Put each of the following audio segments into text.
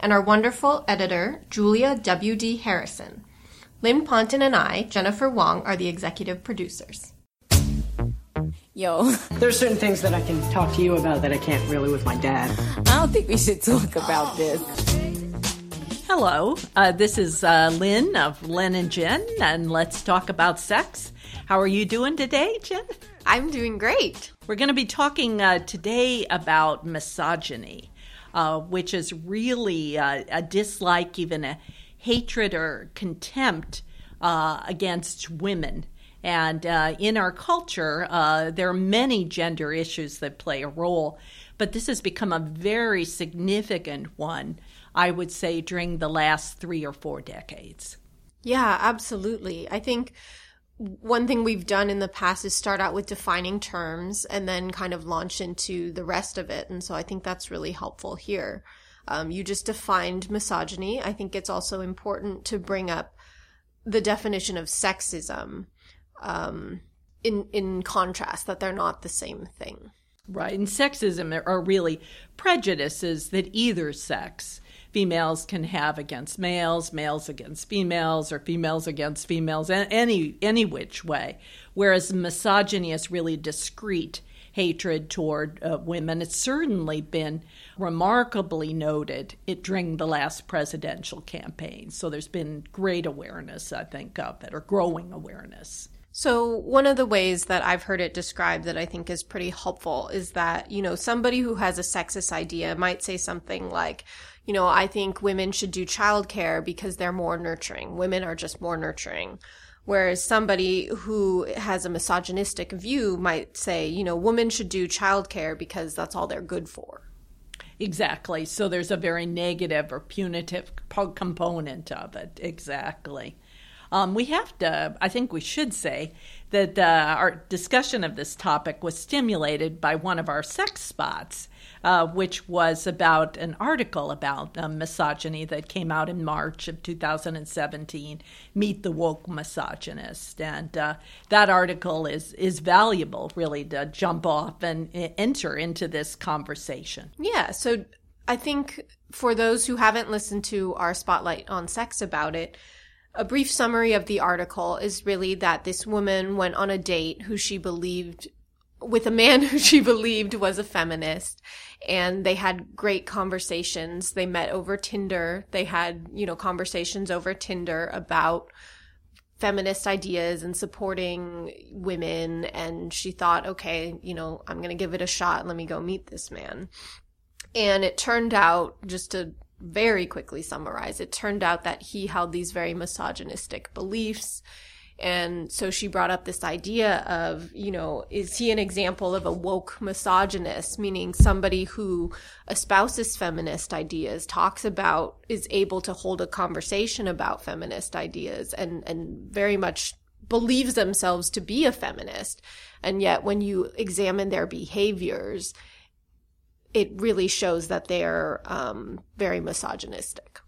and our wonderful editor, Julia W.D. Harrison. Lynn Ponton and I, Jennifer Wong, are the executive producers. Yo. There's certain things that I can talk to you about that I can't really with my dad. I don't think we should talk about this. Hello, uh, this is uh, Lynn of Lynn and Jen, and let's talk about sex. How are you doing today, Jen? I'm doing great. We're going to be talking uh, today about misogyny uh, which is really uh, a dislike, even a hatred or contempt uh, against women. And uh, in our culture, uh, there are many gender issues that play a role, but this has become a very significant one, I would say, during the last three or four decades. Yeah, absolutely. I think one thing we've done in the past is start out with defining terms and then kind of launch into the rest of it. And so I think that's really helpful here. Um, you just defined misogyny. I think it's also important to bring up the definition of sexism um, in in contrast that they're not the same thing. Right, and sexism are really prejudices that either sex females can have against males, males against females, or females against females, any any which way. Whereas misogyny is really discrete hatred toward uh, women. It's certainly been remarkably noted it, during the last presidential campaign. So there's been great awareness, I think, of it, or growing awareness. So, one of the ways that I've heard it described that I think is pretty helpful is that, you know, somebody who has a sexist idea might say something like, you know, I think women should do childcare because they're more nurturing. Women are just more nurturing. Whereas somebody who has a misogynistic view might say, you know, women should do childcare because that's all they're good for. Exactly. So there's a very negative or punitive component of it. Exactly. Um, we have to, I think we should say, that uh, our discussion of this topic was stimulated by one of our sex spots uh, which was about an article about um, misogyny that came out in March of 2017. Meet the woke misogynist, and uh, that article is is valuable, really, to jump off and enter into this conversation. Yeah. So I think for those who haven't listened to our spotlight on sex about it. A brief summary of the article is really that this woman went on a date who she believed with a man who she believed was a feminist and they had great conversations. They met over Tinder. They had, you know, conversations over Tinder about feminist ideas and supporting women and she thought, okay, you know, I'm going to give it a shot. Let me go meet this man. And it turned out just to very quickly summarize, it turned out that he held these very misogynistic beliefs. And so she brought up this idea of, you know, is he an example of a woke misogynist, meaning somebody who espouses feminist ideas, talks about, is able to hold a conversation about feminist ideas and, and very much believes themselves to be a feminist. And yet when you examine their behaviors, it really shows that they're um, very misogynistic.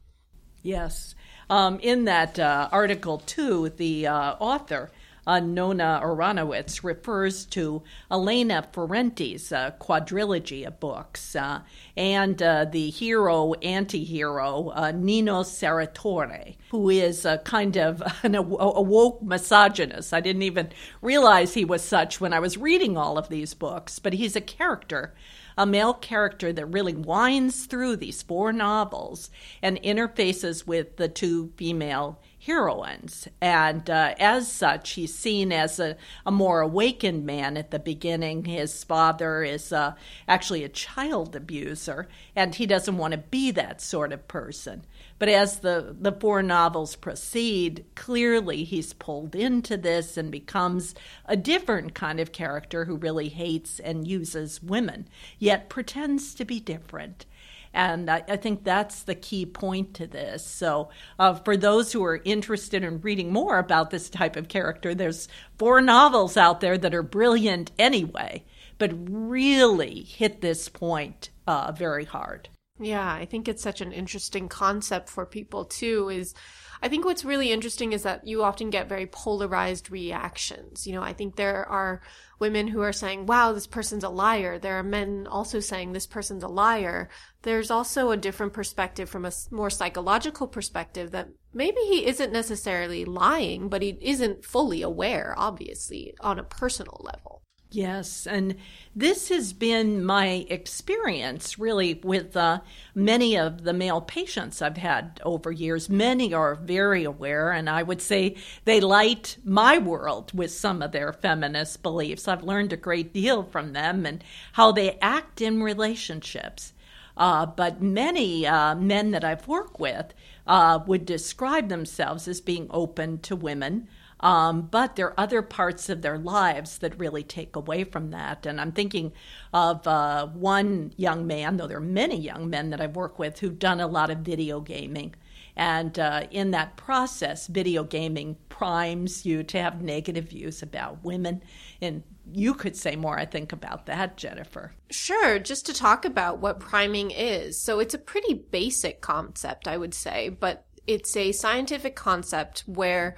Yes. Um, in that uh, article, too, the uh, author, uh, Nona Aronowitz, refers to Elena Ferrante's uh, quadrilogy of books uh, and uh, the hero anti hero, Nino Sarratore, who is a kind of an, a woke misogynist. I didn't even realize he was such when I was reading all of these books, but he's a character a male character that really winds through these four novels and interfaces with the two female heroines. And uh, as such, he's seen as a, a, more awakened man at the beginning. His father is uh, actually a child abuser, and he doesn't want to be that sort of person. But as the, the four novels proceed, clearly he's pulled into this and becomes a different kind of character who really hates and uses women, yet pretends to be different. And I, I think that's the key point to this. So, uh, for those who are interested in reading more about this type of character, there's four novels out there that are brilliant anyway, but really hit this point uh, very hard. Yeah, I think it's such an interesting concept for people too. Is I think what's really interesting is that you often get very polarized reactions. You know, I think there are women who are saying, wow, this person's a liar. There are men also saying this person's a liar. There's also a different perspective from a more psychological perspective that maybe he isn't necessarily lying, but he isn't fully aware, obviously, on a personal level. Yes, and this has been my experience really with uh, many of the male patients I've had over years. Many are very aware, and I would say they light my world with some of their feminist beliefs. I've learned a great deal from them and how they act in relationships. Uh, but many uh, men that I've worked with uh, would describe themselves as being open to women. Um, but there are other parts of their lives that really take away from that. And I'm thinking of uh, one young man, though there are many young men that I've worked with who've done a lot of video gaming. And uh, in that process, video gaming primes you to have negative views about women. And you could say more, I think, about that, Jennifer. Sure, just to talk about what priming is. So it's a pretty basic concept, I would say, but it's a scientific concept where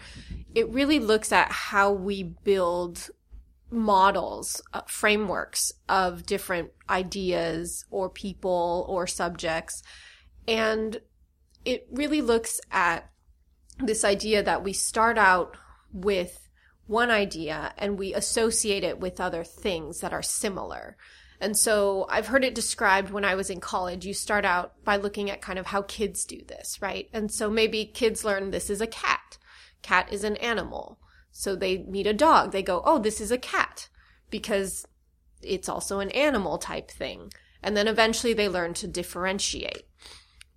it really looks at how we build models, uh, frameworks of different ideas or people or subjects. And it really looks at this idea that we start out with one idea and we associate it with other things that are similar. And so I've heard it described when I was in college. You start out by looking at kind of how kids do this, right? And so maybe kids learn this is a cat. Cat is an animal. So they meet a dog. They go, oh, this is a cat because it's also an animal type thing. And then eventually they learn to differentiate.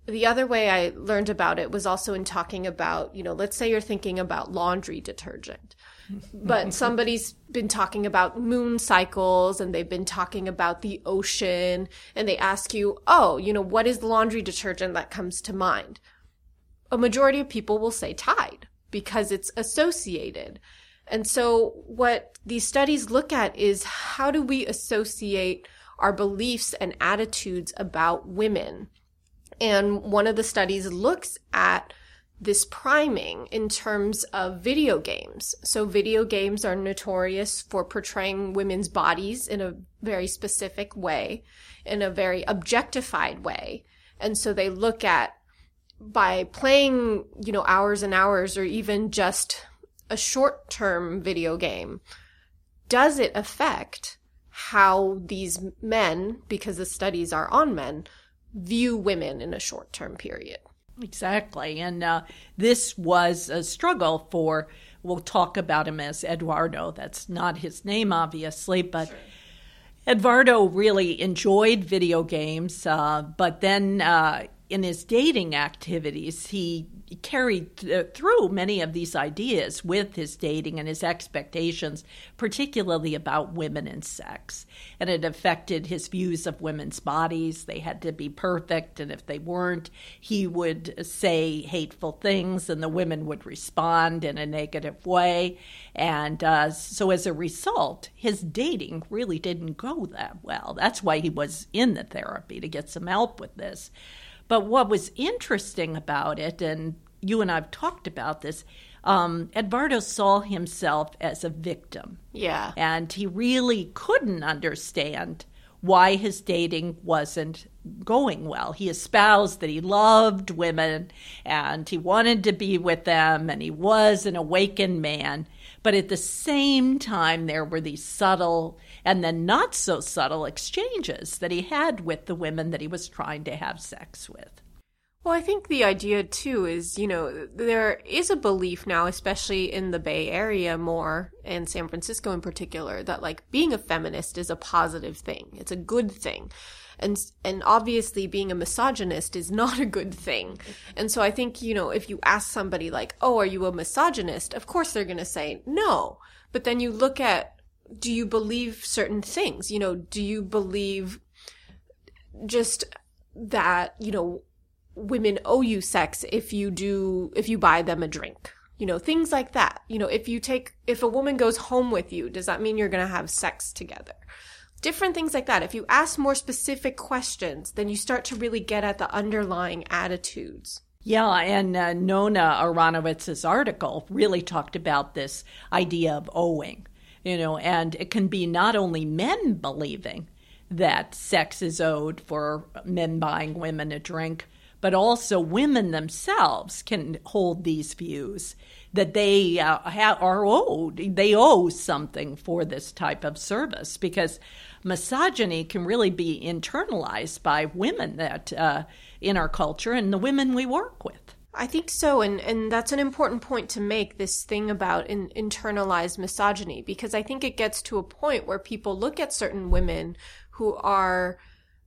The other way I learned about it was also in talking about, you know, let's say you're thinking about laundry detergent but somebody's been talking about moon cycles and they've been talking about the ocean and they ask you, oh, you know, what is the laundry detergent that comes to mind? A majority of people will say Tide because it's associated. And so what these studies look at is how do we associate our beliefs and attitudes about women? And one of the studies looks at this priming in terms of video games. So video games are notorious for portraying women's bodies in a very specific way, in a very objectified way. And so they look at by playing, you know, hours and hours or even just a short term video game, does it affect how these men, because the studies are on men, view women in a short term period? Exactly. And uh, this was a struggle for, we'll talk about him as Eduardo. That's not his name, obviously, but. Sure. Eduardo really enjoyed video games, uh, but then uh, in his dating activities, he carried th- through many of these ideas with his dating and his expectations, particularly about women and sex. And it affected his views of women's bodies. They had to be perfect, and if they weren't, he would say hateful things, and the women would respond in a negative way. And uh, so, as a result, his dating really didn't go that well. That's why he was in the therapy to get some help with this. But what was interesting about it, and you and I've talked about this, um, Eduardo saw himself as a victim. Yeah. And he really couldn't understand why his dating wasn't going well. He espoused that he loved women and he wanted to be with them and he was an awakened man. But at the same time, there were these subtle and then not so subtle exchanges that he had with the women that he was trying to have sex with. Well, I think the idea too is, you know, there is a belief now, especially in the Bay Area more and San Francisco in particular, that like being a feminist is a positive thing. It's a good thing. And, and obviously being a misogynist is not a good thing. And so I think, you know, if you ask somebody like, oh, are you a misogynist? Of course they're going to say no. But then you look at do you believe certain things? You know, do you believe just that, you know, women owe you sex if you do, if you buy them a drink. You know, things like that. You know, if you take, if a woman goes home with you, does that mean you're going to have sex together? Different things like that. If you ask more specific questions, then you start to really get at the underlying attitudes. Yeah, and uh, Nona Aronowitz's article really talked about this idea of owing, you know, and it can be not only men believing that sex is owed for men buying women a drink, but also women themselves can hold these views that they uh, ha- are owed, they owe something for this type of service because misogyny can really be internalized by women that uh, in our culture and the women we work with. I think so, and and that's an important point to make. This thing about in, internalized misogyny, because I think it gets to a point where people look at certain women who are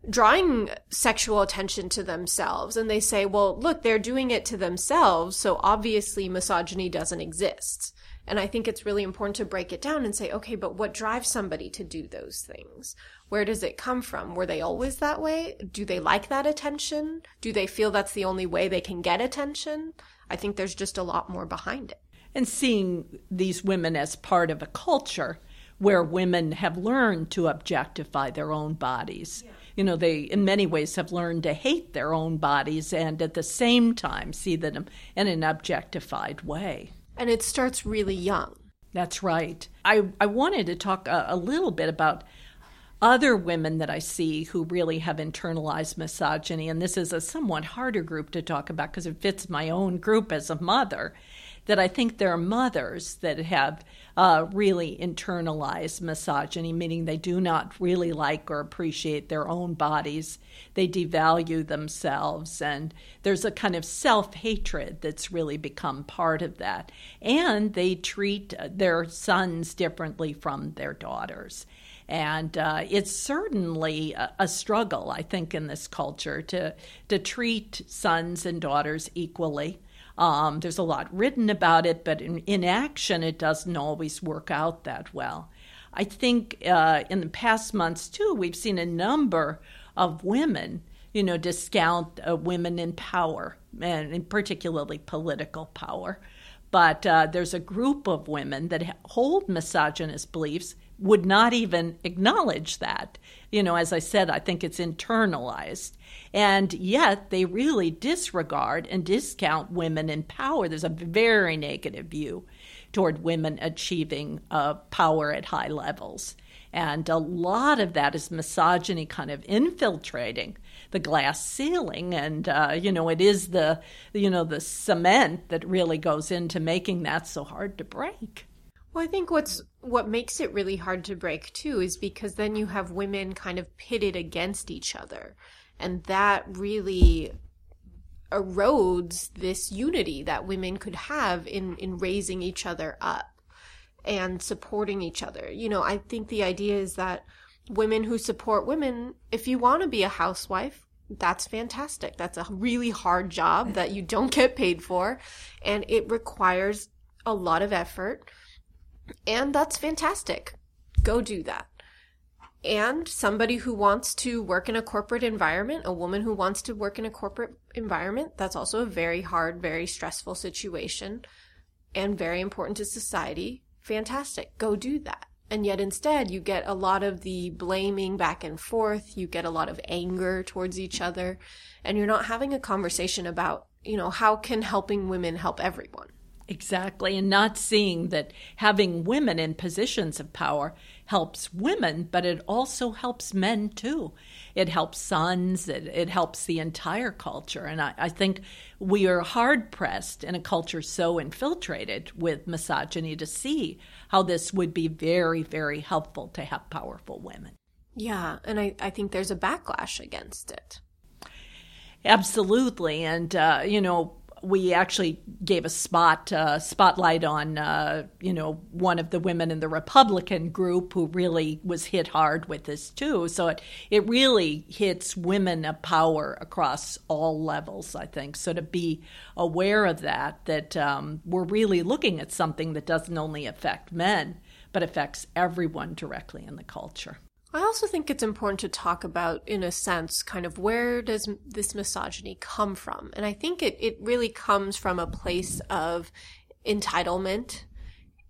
drawing sexual attention to themselves and they say, well, look, they're doing it to themselves, so obviously misogyny doesn't exist. And I think it's really important to break it down and say, okay, but what drives somebody to do those things? Where does it come from? Were they always that way? Do they like that attention? Do they feel that's the only way they can get attention? I think there's just a lot more behind it. And seeing these women as part of a culture where women have learned to objectify their own bodies. Yeah. You know, they in many ways have learned to hate their own bodies and at the same time see them in an objectified way. And it starts really young. That's right. I, I wanted to talk a, a little bit about other women that I see who really have internalized misogyny, and this is a somewhat harder group to talk about because it fits my own group as a mother that I think there are mothers that have uh, really internalized misogyny, meaning they do not really like or appreciate their own bodies. They devalue themselves, and there's a kind of self hatred that's really become part of that. And they treat their sons differently from their daughters. And uh, it's certainly a, a, struggle, I think, in this culture to, to treat sons and daughters equally. Um, there's a lot written about it, but in, in action, it doesn't always work out that well. I think uh, in the past months, too, we've seen a number of women, you know, discount uh, women in power, and particularly political power. But uh, there's a group of women that hold misogynist beliefs would not even acknowledge that. You know, as I said, I think it's internalized. And yet they really disregard and discount women in power. There's a very negative view toward women achieving uh, power at high levels. And a lot of that is misogyny kind of infiltrating the glass ceiling. And, uh, you know, it is the, you know, the cement that really goes into making that so hard to break. Well, I think what's what makes it really hard to break too is because then you have women kind of pitted against each other. And that really erodes this unity that women could have in, in raising each other up and supporting each other. You know, I think the idea is that women who support women, if you want to be a housewife, that's fantastic. That's a really hard job that you don't get paid for, and it requires a lot of effort and that's fantastic. Go do that. And somebody who wants to work in a corporate environment, a woman who wants to work in a corporate environment, that's also a very hard, very stressful situation and very important to society. Fantastic. Go do that. And yet instead you get a lot of the blaming back and forth. You get a lot of anger towards each other and you're not having a conversation about, you know, how can helping women help everyone? Exactly, and not seeing that having women in positions of power helps women, but it also helps men too. It helps sons, it, it helps the entire culture. And I, I think we are hard pressed in a culture so infiltrated with misogyny to see how this would be very, very helpful to have powerful women. Yeah, and I, I think there's a backlash against it. Absolutely. And, uh, you know, we actually gave a spot uh, spotlight on uh, you know one of the women in the Republican group who really was hit hard with this too. So it it really hits women of power across all levels. I think so to be aware of that that um, we're really looking at something that doesn't only affect men but affects everyone directly in the culture. I also think it's important to talk about, in a sense, kind of where does this misogyny come from? And I think it, it really comes from a place of entitlement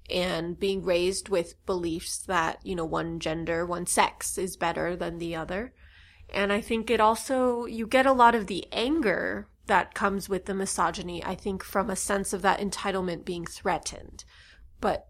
and being raised with beliefs that, you know, one gender, one sex is better than the other. And I think it also, you get a lot of the anger that comes with the misogyny, I think, from a sense of that entitlement being threatened, but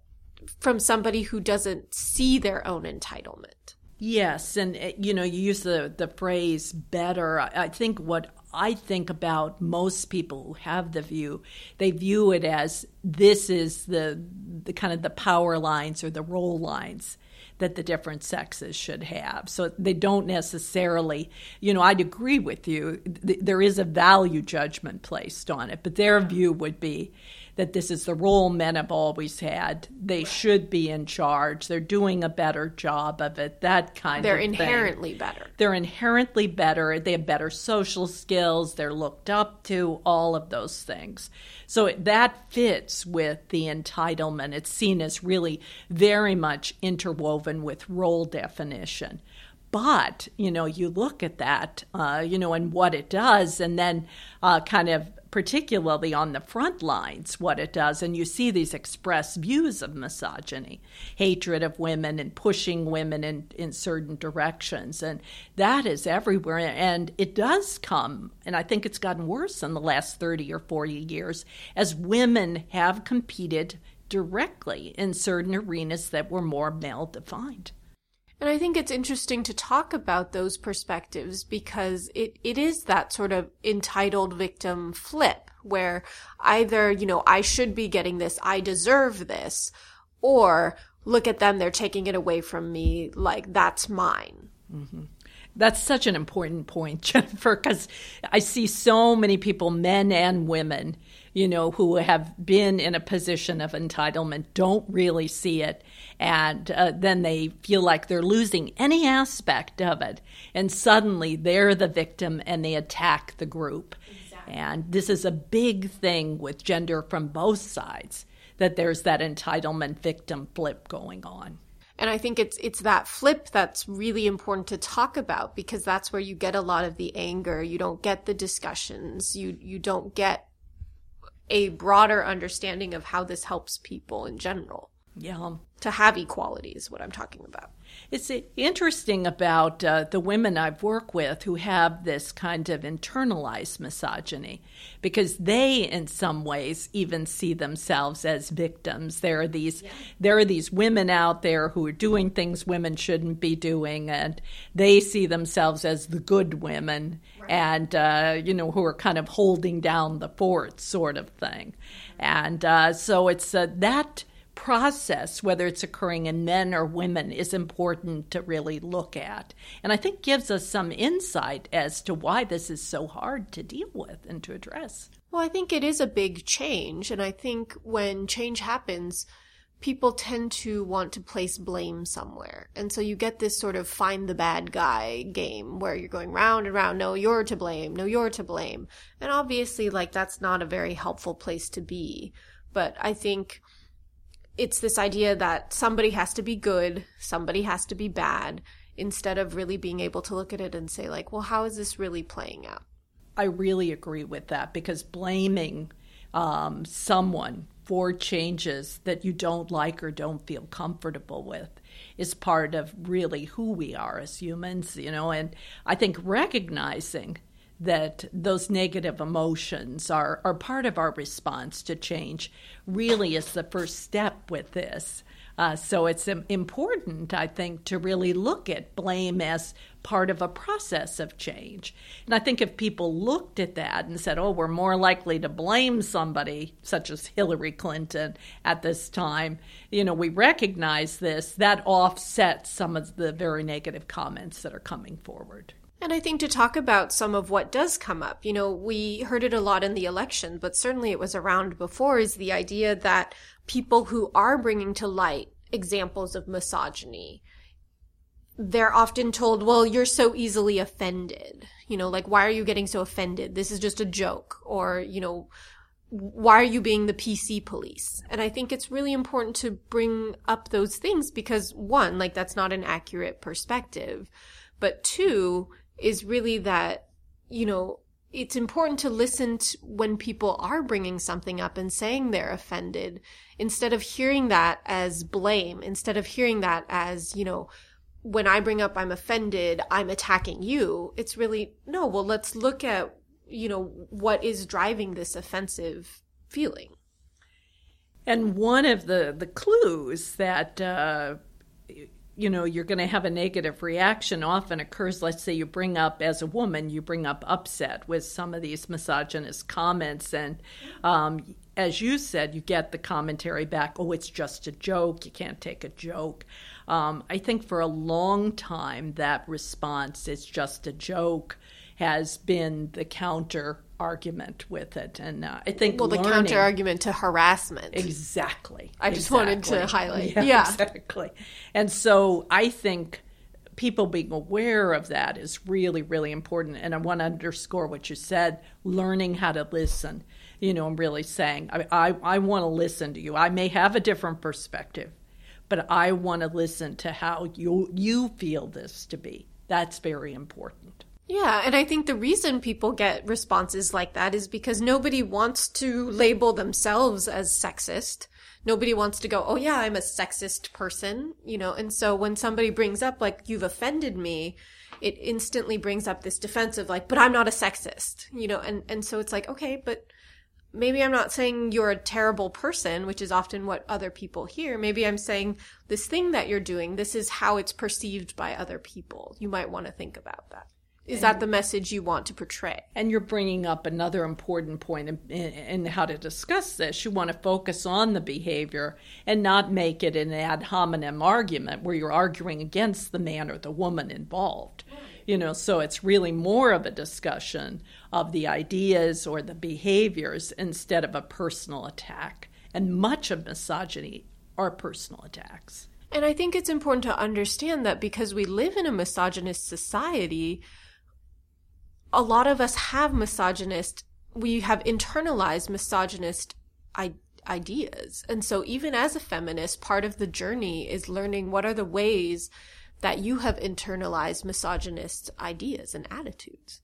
from somebody who doesn't see their own entitlement. Yes, and uh, you know, you use the the phrase better. I think what I think about most people who have the view, they view it as this is the the kind of the power lines or the role lines that the different sexes should have. So they don't necessarily, you know, I'd agree with you. Th- there is a value judgment placed on it, but their view would be that this is the role men have always had. They should be in charge. They're doing a better job of it. That kind of thing. They're of thing. inherently better. They're inherently better. They have better social skills. They're looked up to, all of those things. So that fits with the entitlement. It's seen as really very much interwoven with role definition. But, you know, you look at that, uh, you know, and what it does, and then uh, kind of particularly on the front lines, what it does. And you see these express views of misogyny, hatred of women, and pushing women in, in certain directions. And that is everywhere. And it does come, and I think it's gotten worse in the last 30 or 40 years, as women have competed directly in certain arenas that were more male defined. And I think it's interesting to talk about those perspectives because it, it is that sort of entitled victim flip where either, you know, I should be getting this, I deserve this, or look at them, they're taking it away from me, like that's mine. Mm-hmm. That's such an important point, Jennifer, because I see so many people, men and women, you know, who have been in a position of entitlement don't really see it. And uh, then they feel like they're losing any aspect of it. And suddenly they're the victim and they attack the group. Exactly. And this is a big thing with gender from both sides that there's that entitlement victim flip going on. And I think it's it's that flip that's really important to talk about because that's where you get a lot of the anger. You don't get the discussions. You you don't get a broader understanding of how this helps people in general. Yeah. To have equality is what I'm talking about. It's interesting about uh, the women I've worked with who have this kind of internalized misogyny because they, in some ways, even see themselves as victims. There are these yeah. there are these women out there who are doing things women shouldn't be doing, and they see themselves as the good women. And uh, you know who are kind of holding down the fort, sort of thing. And uh, so it's uh, that process, whether it's occurring in men or women, is important to really look at. And I think gives us some insight as to why this is so hard to deal with and to address. Well, I think it is a big change. And I think when change happens, people tend to want to place blame somewhere. And so you get this sort of find the bad guy game where you're going round and round. No, you're to blame. No, you're to blame. And obviously, like, that's not a very helpful place to be. But I think it's this idea that somebody has to be good, somebody has to be bad, instead of really being able to look at it and say, like, well, how is this really playing out? I really agree with that because blaming um, someone for changes that you don't like or don't feel comfortable with is part of really who we are as humans, you know, and I think recognizing that those negative emotions are, are part of our response to change really is the first step with this. Uh, so it's important, I think, to really look at blame as part of a process of change. And I think if people looked at that and said, oh, we're more likely to blame somebody, such as Hillary Clinton at this time, you know, we recognize this, that offsets some of the very negative comments that are coming forward. And I think to talk about some of what does come up, you know, we heard it a lot in the election, but certainly it was around before, is the idea that people who are bringing to light examples of misogyny, they're often told, well, you're so easily offended. You know, like, why are you getting so offended? This is just a joke. Or, you know, why are you being the PC police? And I think it's really important to bring up those things because one, like that's not an accurate perspective. But two is really that, you know, it's important to listen to when people are bringing something up and saying they're offended instead of hearing that as blame, instead of hearing that as, you know, when I bring up I'm offended, I'm attacking you. It's really, no, well, let's look at, you know, what is driving this offensive feeling. And one of the, the clues that uh, you know you're going to have a negative reaction often occurs let's say you bring up as a woman you bring up upset with some of these misogynist comments and um, as you said you get the commentary back oh it's just a joke you can't take a joke um, i think for a long time that response it's just a joke has been the counter argument with it, and uh, I think well, the learning, counter argument to harassment. Exactly. I just exactly. wanted to highlight. Yeah, yeah, exactly. And so I think people being aware of that is really, really important. And I want to underscore what you said: learning how to listen. You know, I'm really saying I, I, I want to listen to you. I may have a different perspective, but I want to listen to how you you feel this to be. That's very important. Yeah, and I think the reason people get responses like that is because nobody wants to label themselves as sexist. Nobody wants to go, oh yeah, I'm a sexist person, you know, and so when somebody brings up, like, you've offended me, it instantly brings up this defensive, like, but I'm not a sexist, you know, and, and so it's like, okay, but maybe I'm not saying you're a terrible person, which is often what other people hear. Maybe I'm saying this thing that you're doing, this is how it's perceived by other people. You might want to think about that. Is that the message you want to portray? And you're bringing up another important point in, in, in, how to discuss this. You want to focus on the behavior and not make it an ad hominem argument where you're arguing against the man or the woman involved. You know, so it's really more of a discussion of the ideas or the behaviors instead of a personal attack. And much of misogyny are personal attacks. And I think it's important to understand that because we live in a misogynist society, a lot of us have misogynist, we have internalized misogynist I- ideas. And so even as a feminist, part of the journey is learning what are the ways that you have internalized misogynist ideas and attitudes.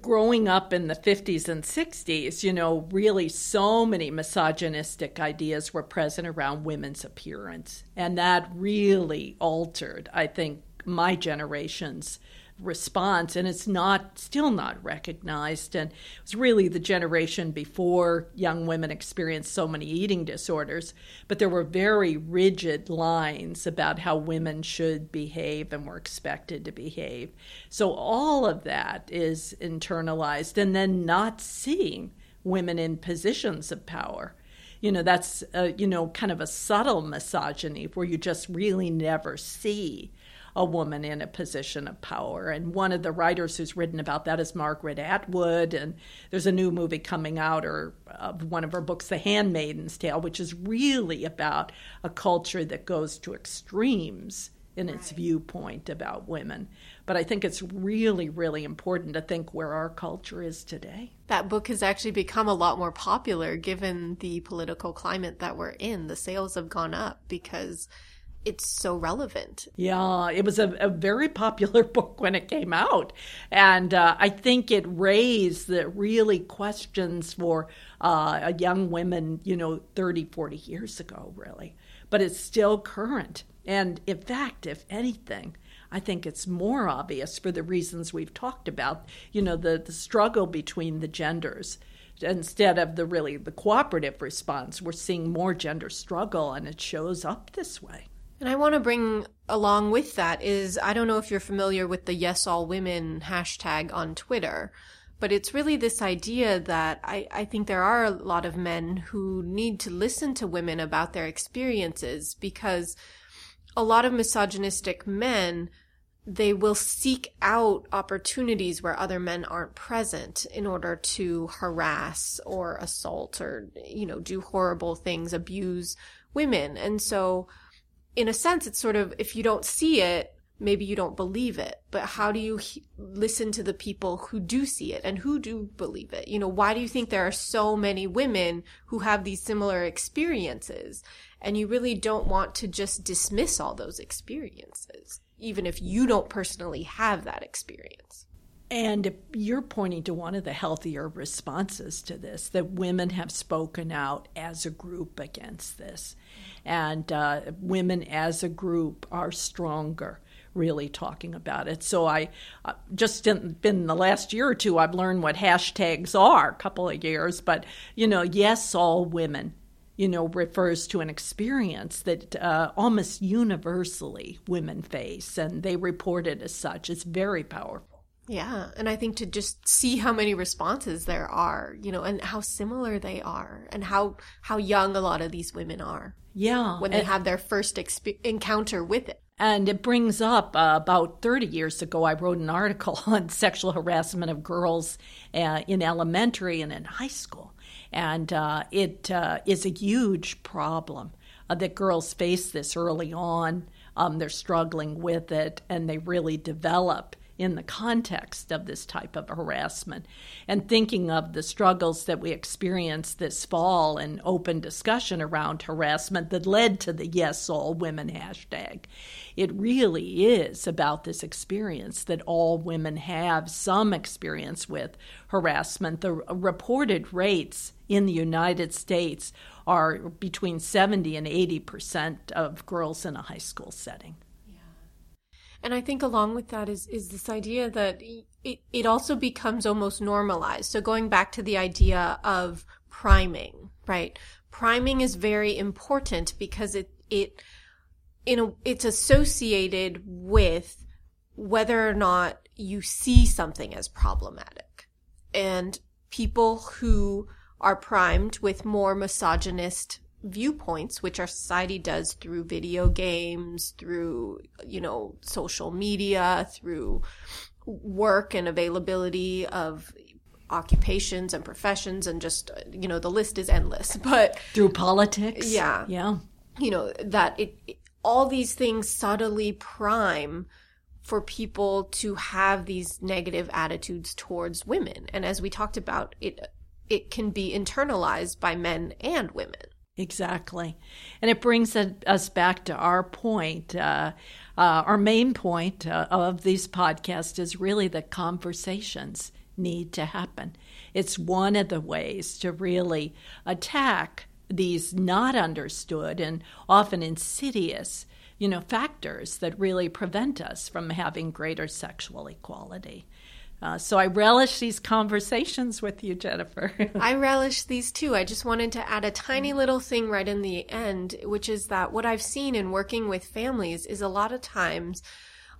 Growing up in the 50s and 60s, you know, really so many misogynistic ideas were present around women's appearance. And that really altered, I think, my generation's response and it's not still not recognized. And it was really the generation before young women experienced so many eating disorders. But there were very rigid lines about how women should behave and were expected to behave. So all of that is internalized and then not seeing women in positions of power. You know that's a, you know kind of a subtle misogyny where you just really never see a woman in a position of power. And one of the writers who's written about that is Margaret Atwood. And there's a new movie coming out, or of one of her books, The Handmaid's Tale, which is really about a culture that goes to extremes in its viewpoint about women. But I think it's really, really important to think where our culture is today. That book has actually become a lot more popular given the political climate that we're in. The sales have gone up because it's so relevant. Yeah, it was a, a, very popular book when it came out. And uh, I think it raised the really questions for uh, young women, you know, 30, 40 years ago, really. But it's still current. And in fact, if anything, I think it's more obvious for the reasons we've talked about, you know, the, the struggle between the genders instead of the really the cooperative response we're seeing more gender struggle and it shows up this way and I want to bring along with that is I don't know if you're familiar with the Yes All Women hashtag on Twitter, but it's really this idea that I, I think there are a lot of men who need to listen to women about their experiences because a lot of misogynistic men they will seek out opportunities where other men aren't present in order to harass or assault or you know do horrible things abuse women. And so in a sense, it's sort of if you don't see it, maybe you don't believe it, but how do you he- listen to the people who do see it and who do believe it? You know, why do you think there are so many women who have these similar experiences? And you really don't want to just dismiss all those experiences, even if you don't personally have that experience. And you're pointing to one of the healthier responses to this that women have spoken out as a group against this. And uh, women as a group are stronger really talking about it. So I uh, just in, been the last year or two, I've learned what hashtags are, a couple of years, but you know, yes, all women. You know, refers to an experience that uh, almost universally women face, and they report it as such. It's very powerful. Yeah, and I think to just see how many responses there are, you know, and how similar they are, and how how young a lot of these women are. Yeah, when they have their first exp- encounter with it. And it brings up uh, about 30 years ago, I wrote an article on sexual harassment of girls uh, in elementary and in high school. And uh, it uh, is a huge problem uh, that girls face this early on. Um, they're struggling with it and they really develop in the context of this type of harassment. And thinking of the struggles that we experienced this fall and open discussion around harassment that led to the Yes All Women hashtag. It really is about this experience that all women have some experience with harassment. The reported rates in the United States are between 70 and 80 percent of girls in a high school setting. And I think along with that is, is this idea that it, it also becomes almost normalized. So going back to the idea of priming, right? Priming is very important because it, it, in a, it's associated with whether or not you see something as problematic. And people who are primed with more misogynist viewpoints, which our society does through video games, through, you know, social media, through work and availability of occupations and professions and just, you know, the list is endless, but through politics. Yeah. Yeah. You know, that it, it all these things subtly prime for people to have these negative attitudes towards women. And as we talked about, it, it can be internalized by men and women. Exactly. And it brings us back to our point. Uh, uh, our main point uh, of these podcasts is really that conversations need to happen. It's one of the ways to really attack these not understood and often insidious you know factors that really prevent us from having greater sexual equality uh, so I relish these conversations with you, Jennifer. I relish these too. I just wanted to add a tiny little thing right in the end, which is that what I've seen in working with families is a lot of times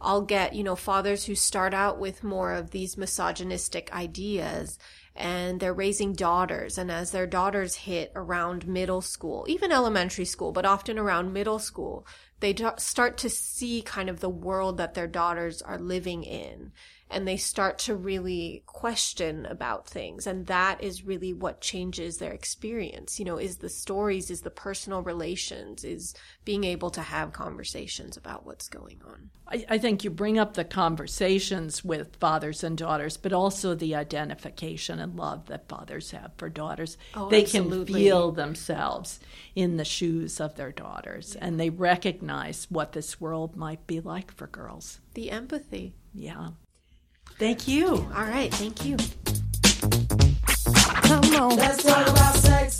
I'll get, you know, fathers who start out with more of these misogynistic ideas and they're raising daughters. And as their daughters hit around middle school, even elementary school, but often around middle school, they start to see kind of the world that their daughters are living in and they start to really question about things. And that is really what changes their experience. You know, is the stories, is the personal relations, is being able to have conversations about what's going on. I, I think you bring up the conversations with fathers and daughters, but also the identification and love that fathers have for daughters. Oh, they absolutely. can feel themselves in the shoes of their daughters yeah. and they recognize what this world might be like for girls. The empathy. Yeah. Thank you. All right. Thank you. Come on. Let's talk about sex.